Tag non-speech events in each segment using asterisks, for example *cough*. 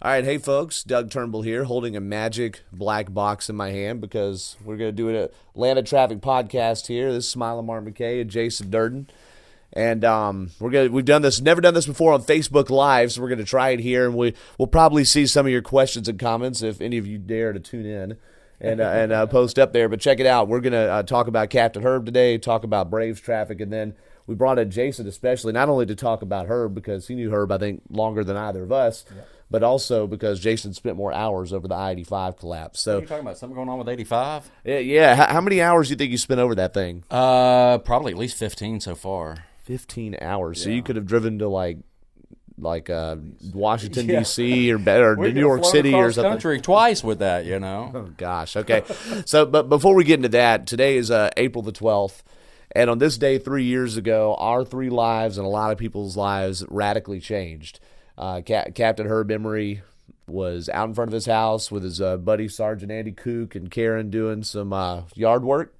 All right, hey folks, Doug Turnbull here, holding a magic black box in my hand because we're going to do an Atlanta traffic podcast here. This is Smiling Mark McKay and Jason Durden, and um, we're gonna we've done this, never done this before on Facebook Live, so we're going to try it here, and we we'll probably see some of your questions and comments if any of you dare to tune in and uh, and uh, *laughs* post up there. But check it out, we're going to uh, talk about Captain Herb today, talk about Braves traffic, and then we brought in Jason especially not only to talk about Herb because he knew Herb I think longer than either of us. Yeah but also because Jason spent more hours over the I eighty five collapse. So you talking about something going on with eighty five? Yeah, yeah. How, how, many hours do you think you spent over that thing? Uh, probably at least fifteen so far. Fifteen hours. Yeah. So you could have driven to like like uh, Washington yeah. D.C. or better New York City or something. Country twice with that, you know. Oh gosh. Okay. *laughs* so, but before we get into that, today is uh, April the twelfth. And on this day three years ago, our three lives and a lot of people's lives radically changed. Uh, Cap- Captain Herb Emory was out in front of his house with his uh, buddy Sergeant Andy Kook and Karen doing some uh, yard work,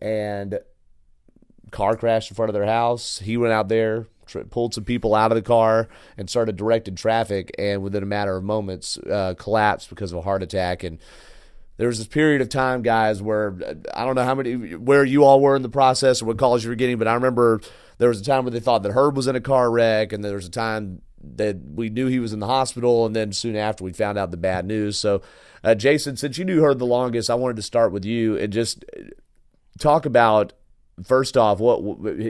and car crashed in front of their house. He went out there, pulled some people out of the car, and started directing traffic. And within a matter of moments, uh, collapsed because of a heart attack. And there was this period of time, guys, where I don't know how many where you all were in the process or what calls you were getting, but I remember there was a time where they thought that Herb was in a car wreck, and there was a time that we knew he was in the hospital, and then soon after we found out the bad news. So, uh, Jason, since you knew her the longest, I wanted to start with you and just talk about first off what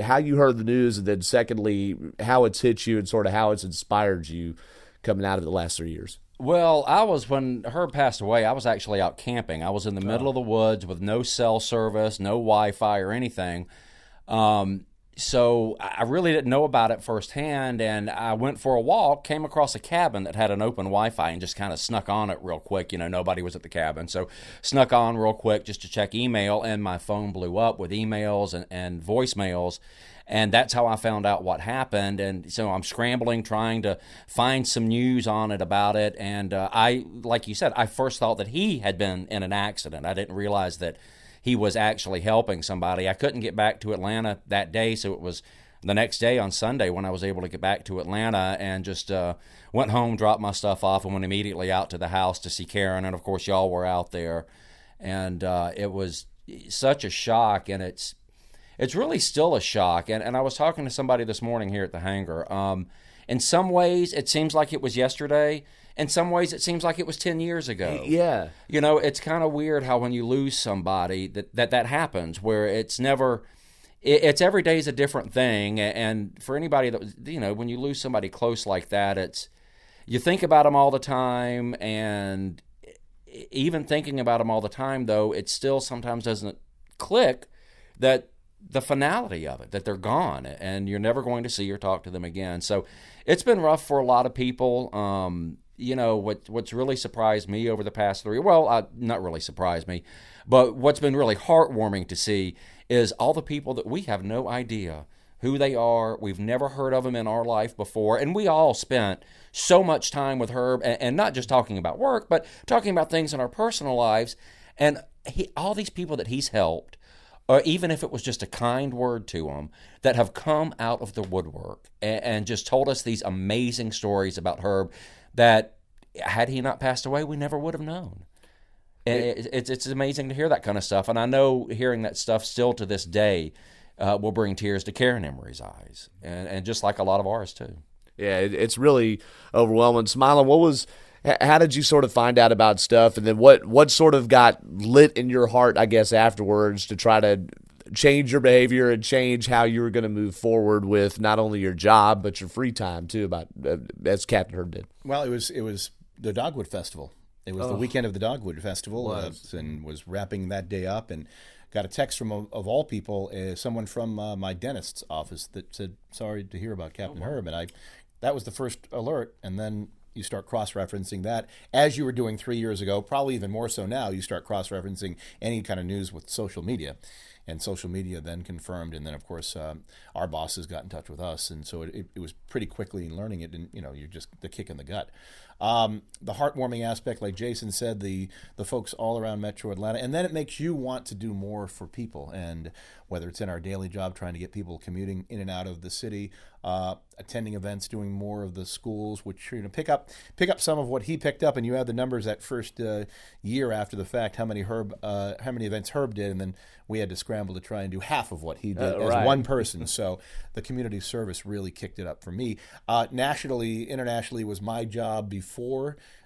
how you heard the news, and then secondly how it's hit you and sort of how it's inspired you coming out of the last three years. Well, I was when Herb passed away. I was actually out camping. I was in the middle oh. of the woods with no cell service, no Wi-Fi or anything. Um, so I really didn't know about it firsthand, and I went for a walk, came across a cabin that had an open Wi-Fi, and just kind of snuck on it real quick. You know, nobody was at the cabin, so snuck on real quick just to check email, and my phone blew up with emails and, and voicemails, and that's how I found out what happened. And so I'm scrambling, trying to find some news on it about it, and uh, I, like you said, I first thought that he had been in an accident. I didn't realize that he was actually helping somebody. I couldn't get back to Atlanta that day, so it was the next day on Sunday when I was able to get back to Atlanta and just uh, went home, dropped my stuff off, and went immediately out to the house to see Karen. And of course, y'all were out there, and uh, it was such a shock, and it's it's really still a shock. And and I was talking to somebody this morning here at the hangar. Um, in some ways, it seems like it was yesterday in some ways it seems like it was 10 years ago. Yeah. You know it's kind of weird how when you lose somebody that that, that happens where it's never it, it's every day is a different thing. And for anybody that you know when you lose somebody close like that it's you think about them all the time and even thinking about them all the time though it still sometimes doesn't click that the finality of it that they're gone and you're never going to see or talk to them again. So it's been rough for a lot of people um, you know what what's really surprised me over the past three well uh, not really surprised me but what's been really heartwarming to see is all the people that we have no idea who they are. We've never heard of them in our life before. And we all spent so much time with herb and, and not just talking about work but talking about things in our personal lives. And he, all these people that he's helped or even if it was just a kind word to them, that have come out of the woodwork and, and, just told us these amazing stories about Herb that had he not passed away, we never would have known. And it, it's it's amazing to hear that kind of stuff, and I know hearing that stuff still to this day uh, will bring tears to Karen Emory's eyes, and and just like a lot of ours too. Yeah, it, it's really overwhelming. Smiling, what was? How did you sort of find out about stuff, and then what what sort of got lit in your heart, I guess, afterwards to try to change your behavior and change how you were going to move forward with not only your job but your free time too about uh, as captain herb did. Well it was it was the dogwood festival. It was oh, the weekend of the dogwood festival was. Uh, and was wrapping that day up and got a text from of all people uh, someone from uh, my dentist's office that said sorry to hear about captain oh, wow. herb and i that was the first alert and then you start cross-referencing that. As you were doing three years ago probably even more so now you start cross-referencing any kind of news with social media and social media then confirmed, and then of course um, our bosses got in touch with us, and so it, it, was pretty quickly in learning it, and you know you're just the kick in the gut. Um, the heartwarming aspect, like Jason said, the the folks all around Metro Atlanta, and then it makes you want to do more for people. And whether it's in our daily job, trying to get people commuting in and out of the city, uh, attending events, doing more of the schools, which you know pick up pick up some of what he picked up, and you have the numbers that first uh, year after the fact, how many Herb, uh, how many events Herb did, and then we had to scramble to try and do half of what he did Uh, as right. one *laughs* person. so the community service really kicked it up for me. Uh, nationally, internationally was my job before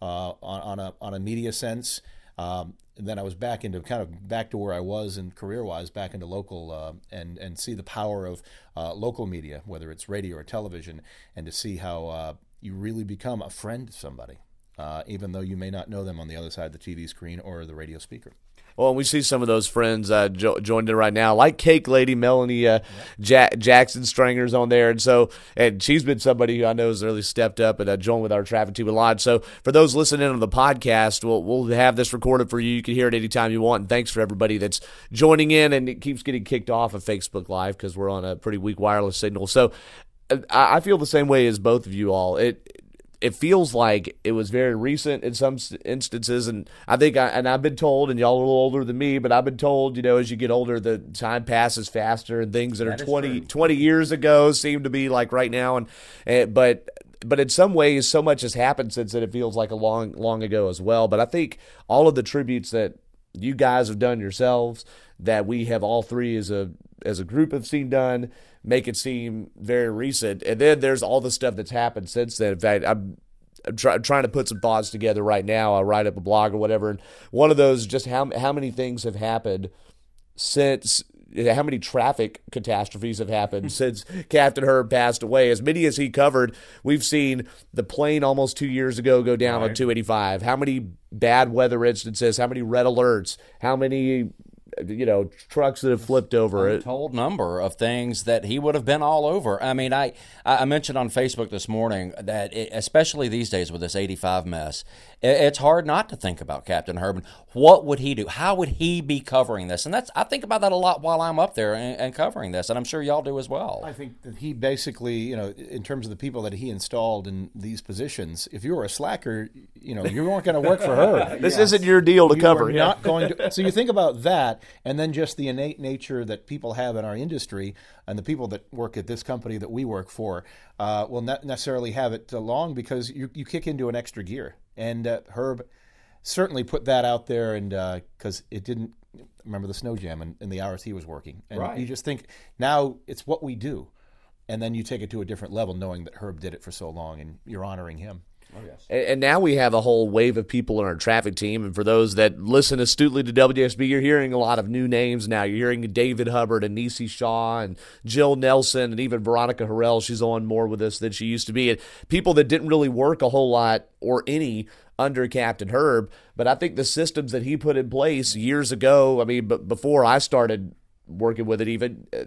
uh, on, on a on a media sense. Um, then I was back into kind of back to where I was in career wise, back into local uh, and and see the power of uh, local media, whether it's radio or television, and to see how uh, you really become a friend to somebody, uh, even though you may not know them on the other side of the TV screen or the radio speaker. Well, and we see some of those friends uh, jo- joined in right now, like Cake Lady Melanie uh, ja- Jackson Stringer's on there, and so and she's been somebody who I know has really stepped up and uh, joined with our traffic a lot. So for those listening on the podcast, we'll we'll have this recorded for you. You can hear it anytime you want. And thanks for everybody that's joining in, and it keeps getting kicked off of Facebook Live because we're on a pretty weak wireless signal. So uh, I feel the same way as both of you all. It it feels like it was very recent in some instances, and I think, I, and I've been told, and y'all are a little older than me, but I've been told, you know, as you get older, the time passes faster, and things that, That are is 20, 20 years ago seem to be like right now, and, and but but in some ways, so much has happened since then. It feels like a long long ago as well. But I think all of the tributes that you guys have done yourselves, that we have all three as a as a group have seen done, make it seem very recent. And then there's all the stuff that's happened since then. In fact, I'm I'm try, trying to put some thoughts together right now. I write up a blog or whatever, and one of those is just how how many things have happened since how many traffic catastrophes have happened hmm. since Captain Herb passed away. As many as he covered, we've seen the plane almost two years ago go down on 285. How many bad weather instances? How many red alerts? How many you know trucks that have flipped over? It Told number of things that he would have been all over. I mean, I I mentioned on Facebook this morning that it, especially these days with this 85 mess, it, it's hard not to think about Captain Herman. What would he do? How would he be covering this? And that's I think about that a lot while I'm up there and, and covering this, and I'm sure y'all do as well. I think that he basically, you know, in terms of the people that he installed in these positions, if you were a slacker, you know, you weren't going to work for her. *laughs* this isn't your deal to you cover. not going to. So you think about that, and then just the innate nature that people have in our industry, and the people that work at this company that we work for, uh, will not necessarily have it uh, long because you you kick into an extra gear. And uh, Herb certainly put that out there, and because it didn't remember the snow jam and, and the hours he was working, and Right. you just think now it's what we do. And then you take it to a different level, knowing that Herb did it for so long, and you're honoring him. And, and now we have a whole wave of people in our traffic team. And for those that listen astutely to WSB, you're hearing a lot of new names now. You're hearing David Hubbard and Nisi Shaw and Jill Nelson and even Veronica Harrell. She's on more with us than she used to be. And people that didn't really work a whole lot or any under Captain Herb. But I think the systems that he put in place years ago, I mean, but before I started working with it, even. Uh,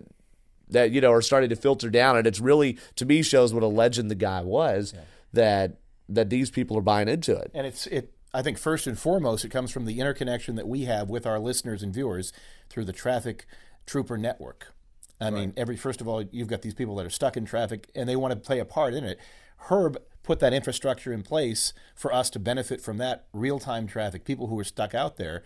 that you know are starting to filter down, and it's really to me shows what a legend the guy was. That that these people are buying into it. And it's it. I think first and foremost, it comes from the interconnection that we have with our listeners and viewers through the Traffic Trooper Network. I mean, every first of all, you've got these people that are stuck in traffic and they want to play a part in it. Herb put that infrastructure in place for us to benefit from that real time traffic. People who are stuck out there.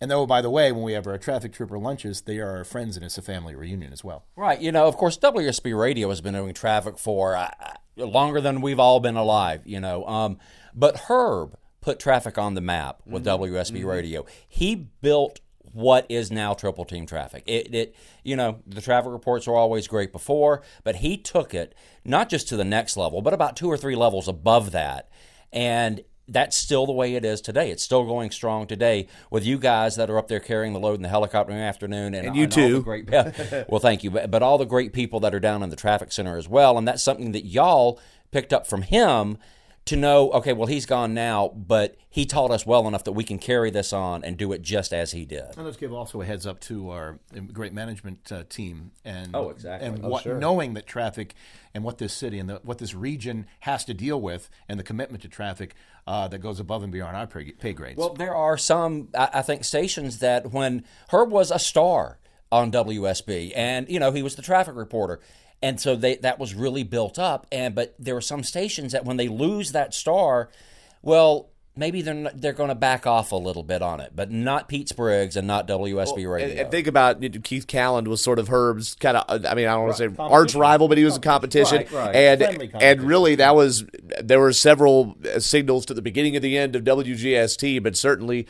And though, by the way, when we have our traffic trooper lunches, they are our friends and it's a family reunion as well. Right. You know, of course, WSB Radio has been doing traffic for uh, longer than we've all been alive, you know. Um, but Herb put traffic on the map with WSB Radio. He built what is now triple team traffic. It, it, you know, the traffic reports were always great before, but he took it not just to the next level, but about two or three levels above that. And that's still the way it is today. It's still going strong today with you guys that are up there carrying the load in the helicopter in the afternoon, and, And you all the too. great, *laughs* yeah, well, thank you, but, but all the great people that are down in the traffic center as well, and that's something that y'all picked up from him to know. Okay, well, he's gone now, but he taught us well enough that we can carry this on and do it just as he did. And let's give also a heads up to our great management uh, team and Oh, exactly. and Oh, what, knowing that traffic and what this city and the, what this region has to deal with and the commitment to traffic uh, that goes above and beyond our pay, pay grades. Well, there are some, I, I think, stations that when Herb was a star. on WSB, and you know he was the traffic reporter, and so they that was really built up. And but there are some stations that when they lose that star, well, maybe they're not, they're going to back off a little bit on it, but not Pete Spriggs and not WSB And, Radio. and think about you know, Keith Calland was sort of Herb's kind of I mean I don't want to say arch rival, but he was a competition, Right, right. and Friendly and really that was there were several uh, signals to the beginning of the end of WGST, but certainly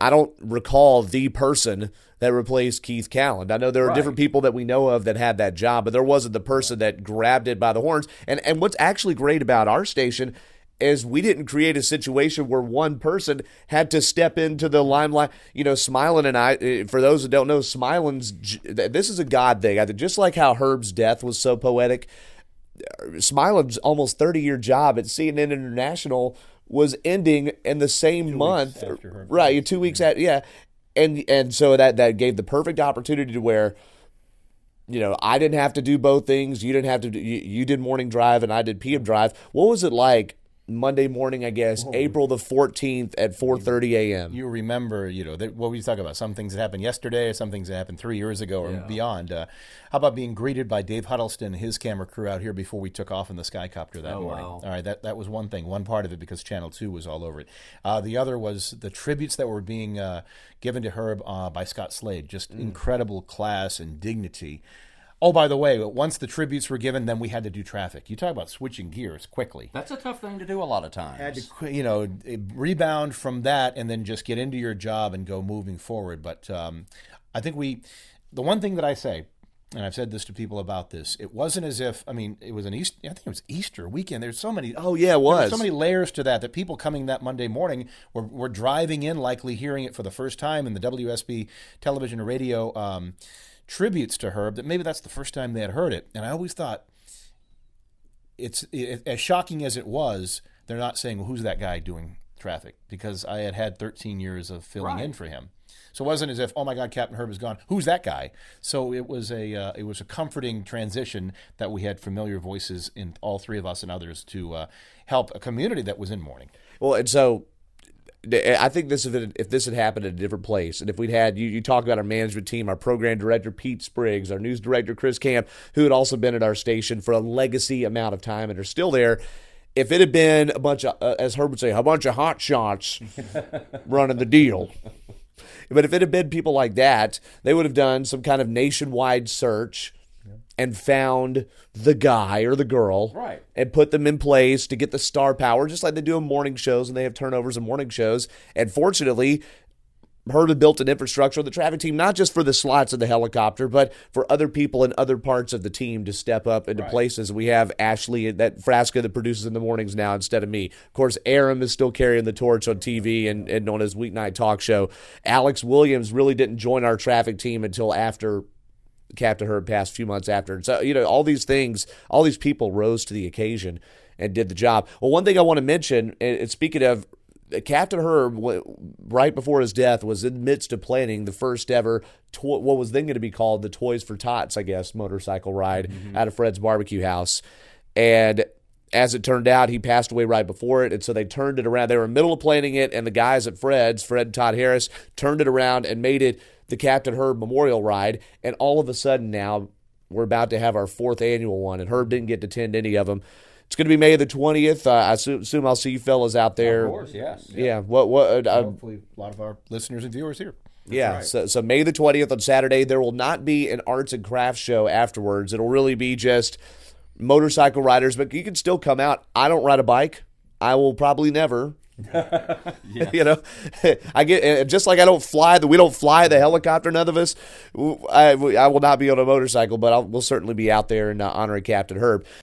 I don't recall the person that replaced Keith Calland. I know there are different people that we know of that had that job, but there wasn't the person that grabbed it by the horns. And and what's actually great about our station is we didn't create a situation where one person had to step into the limelight. You know, Smiling and I, eh, for those that don't know, Smiling's, this is a God thing. I think just like how Herb's death was so poetic, Smiling's almost 30 year job at CNN International was ending in the same month. after Right, two weeks at, yeah. And, and so that, that gave the perfect opportunity to where you know, I didn't have to do both things. You didn't have to do, you, you did morning drive and I did PM drive. What was it like Monday morning, I guess, April the 14th at 4:30 a.m.? you remember, you know, that, what we talk about, some things that happened yesterday, some things that happened three years ago or beyond. Uh, how about being greeted by Dave Huddleston and his camera crew out here before we took off in the Skycopter that morning? wow. All right, that, that was one thing, one part of it because Channel 2 was all over it. Uh, the other was the tributes that were being uh, given to Herb uh, by Scott Slade, just incredible class and dignity. Oh, by the way, once the tributes were given, then we had to do traffic. You talk about switching gears quickly That's a tough thing to do a lot of times. had to you know eh, rebound from that and then just get into your job and go moving forward but um, i think we the one thing that i say and i've said this to people about this it wasn't as if i mean it was an easter i think it was easter weekend there's so many Oh, yeah, it was. so many layers to that that people coming that monday morning were, were driving in likely hearing it for the first time in the wsb television or radio um, tributes to herb that maybe that's the first time they had heard it and i always thought it's it, as shocking as it was. They're not saying well, who's that guy doing traffic because I had had 13 years of filling in for him. So it wasn't as if oh my God, Captain Herb is gone. Who's that guy? So it was a uh, it was a comforting transition that we had familiar voices in all three of us and others to uh, help a community that was in mourning. Well, and so I think this if, it, if this had happened at a different place, and if we'd had you, you talk about our management team, our program director Pete Spriggs, our news director Chris Camp, who had also been at our station for a legacy amount of time and are still there. If it had been a bunch of, uh, as Herb would say, a bunch of hot shots *laughs* running the deal. But if it had been people like that, they would have done some kind of nationwide search and found the guy or the girl Right. and put them in place to get the star power, just like they do in morning shows and they have turnovers in morning shows. And fortunately, Herb had built an infrastructure of the traffic team, not just for the slots of the helicopter, but for other people in other parts of the team to step up into places. We have Ashley, that Frasca that produces in the mornings now instead of me. Of course, Arum is still carrying the torch on TV and, and on his weeknight talk show. Alex Williams really didn't join our traffic team until after Captain Herb passed a few months after. And so, you know, all these things, all these people rose to the occasion and did the job. Well, one thing I want to mention, and speaking of Captain Herb, right before his death, was in the midst of planning the first ever, to- what was then going to be called the Toys for Tots, I guess, motorcycle ride mm-hmm. out of Fred's Barbecue House. And as it turned out, he passed away right before it. And so they turned it around. They were in the middle of planning it, and the guys at Fred's, Fred and Todd Harris, turned it around and made it the Captain Herb Memorial Ride. And all of a sudden now, we're about to have our fourth annual one, and Herb didn't get to attend any of them. It's going to be May the 20th. Uh, I assume, assume I'll see you fellas out there. Of course, yes. Yeah. What? What? Uh, Hopefully, a lot of our listeners and viewers here. yeah. So, so May the 20th on Saturday, there will not be an arts and crafts show afterwards. It'll really be just motorcycle riders, but you can still come out. I don't ride a bike. I will probably never. *laughs* you know, *laughs* I get just like I don't fly the we don't fly the helicopter. None of us. I, I will not be on a motorcycle, but I'll, we'll certainly be out there and uh, honoring Captain Herb.